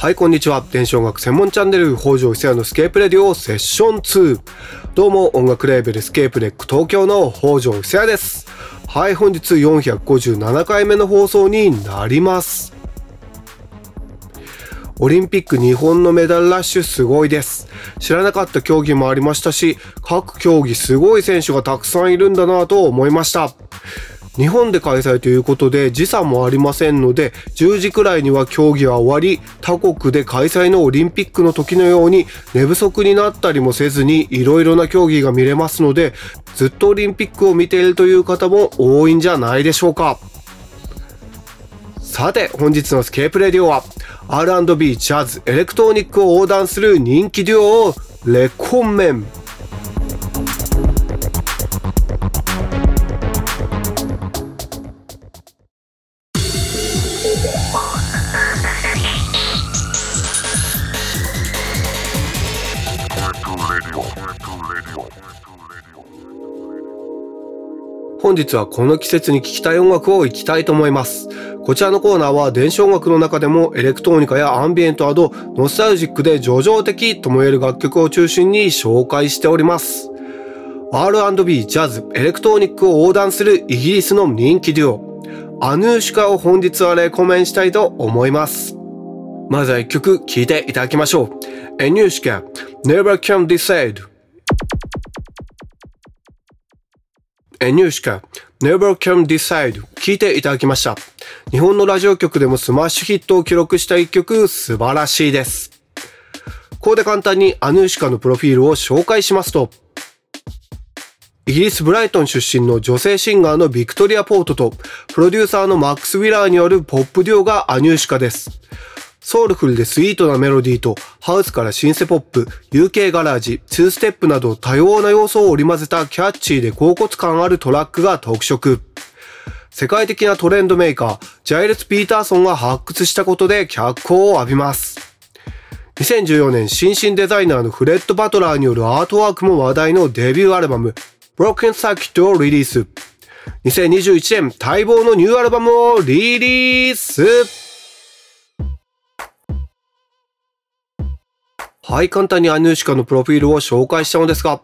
はい、こんにちは。電子音楽専門チャンネル、北条久也のスケープレディオセッション2。どうも、音楽レーベルスケープレック東京の北条久也です。はい、本日457回目の放送になります。オリンピック日本のメダルラッシュすごいです。知らなかった競技もありましたし、各競技すごい選手がたくさんいるんだなぁと思いました。日本で開催ということで時差もありませんので10時くらいには競技は終わり他国で開催のオリンピックの時のように寝不足になったりもせずにいろいろな競技が見れますのでずっとオリンピックを見ているという方も多いんじゃないでしょうか。さて本日のスケープレディオは R&B ジャズエレクトロニックを横断する人気デュオをレコンメン。本日はこの季節に聴きたい音楽をいきたいと思います。こちらのコーナーは電子音楽の中でもエレクトロニカやアンビエントなどノスタルジックで叙情的とも言える楽曲を中心に紹介しております。R&B、ジャズ、エレクトロニックを横断するイギリスの人気デュオ、 Anushka を本日はレコメンしたいと思います。まずは一曲聴いていただきましょう。 Anushka、Never Can Decide Anushka Never Can Decide 聞いていただきました。日本のラジオ局でもスマッシュヒットを記録した一曲素晴らしいです。ここで簡単に Anushka のプロフィールを紹介しますと、イギリス・ブライトン出身の女性シンガーのビクトリア・ポートと、プロデューサーのマックス・ウィラーによるポップデュオが Anushka です。ソウルフルでスイートなメロディーと、ハウスからシンセポップ、UK ガラージ、2ステップなど多様な要素を織り交ぜたキャッチーで高揚感あるトラックが特色。世界的なトレンドメーカー、ジャイルス・ピーターソンが発掘したことで脚光を浴びます。2014年、新進デザイナーのフレッド・バトラーによるアートワークも話題のデビューアルバム、Broken Circuit をリリース。2021年、待望のニューアルバムをリリースはい、簡単にアヌーシカのプロフィールを紹介したのですが、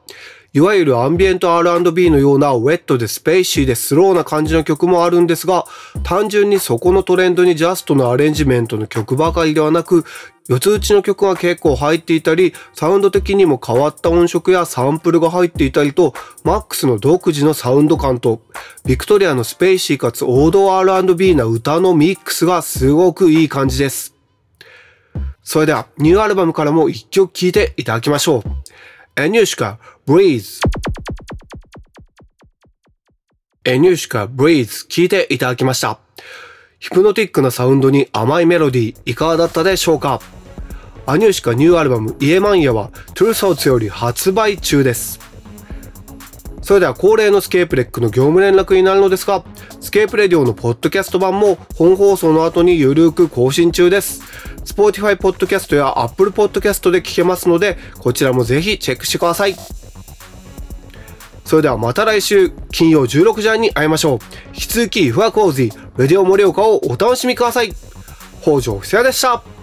いわゆるアンビエント R&B のようなウェットでスペーシーでスローな感じの曲もあるんですが、単純にそこのトレンドにジャストのアレンジメントの曲ばかりではなく、四つ打ちの曲が結構入っていたり、サウンド的にも変わった音色やサンプルが入っていたりと、マックスの独自のサウンド感と、ビクトリアのスペーシーかつ王道 R&B な歌のミックスがすごくいい感じです。それでは、ニューアルバムからも一曲聴いていただきましょう。Anushka、Breathe。Anushka、Breathe 聴いていただきました。ヒプノティックなサウンドに甘いメロディー、いかがだったでしょうか？ Anushka ニューアルバム Yemanja は Tru Thoughts より発売中です。それでは恒例のスケープレックの業務連絡になるのですが、スケープレディオのポッドキャスト版も本放送の後にゆるく更新中です。Spotify Podcast や Apple Podcast で聞けますので、こちらもぜひチェックしてください。それではまた来週金曜16時半に会いましょう。引き続き、フワコーズィ、レディオ盛岡をお楽しみください。北条布施でした。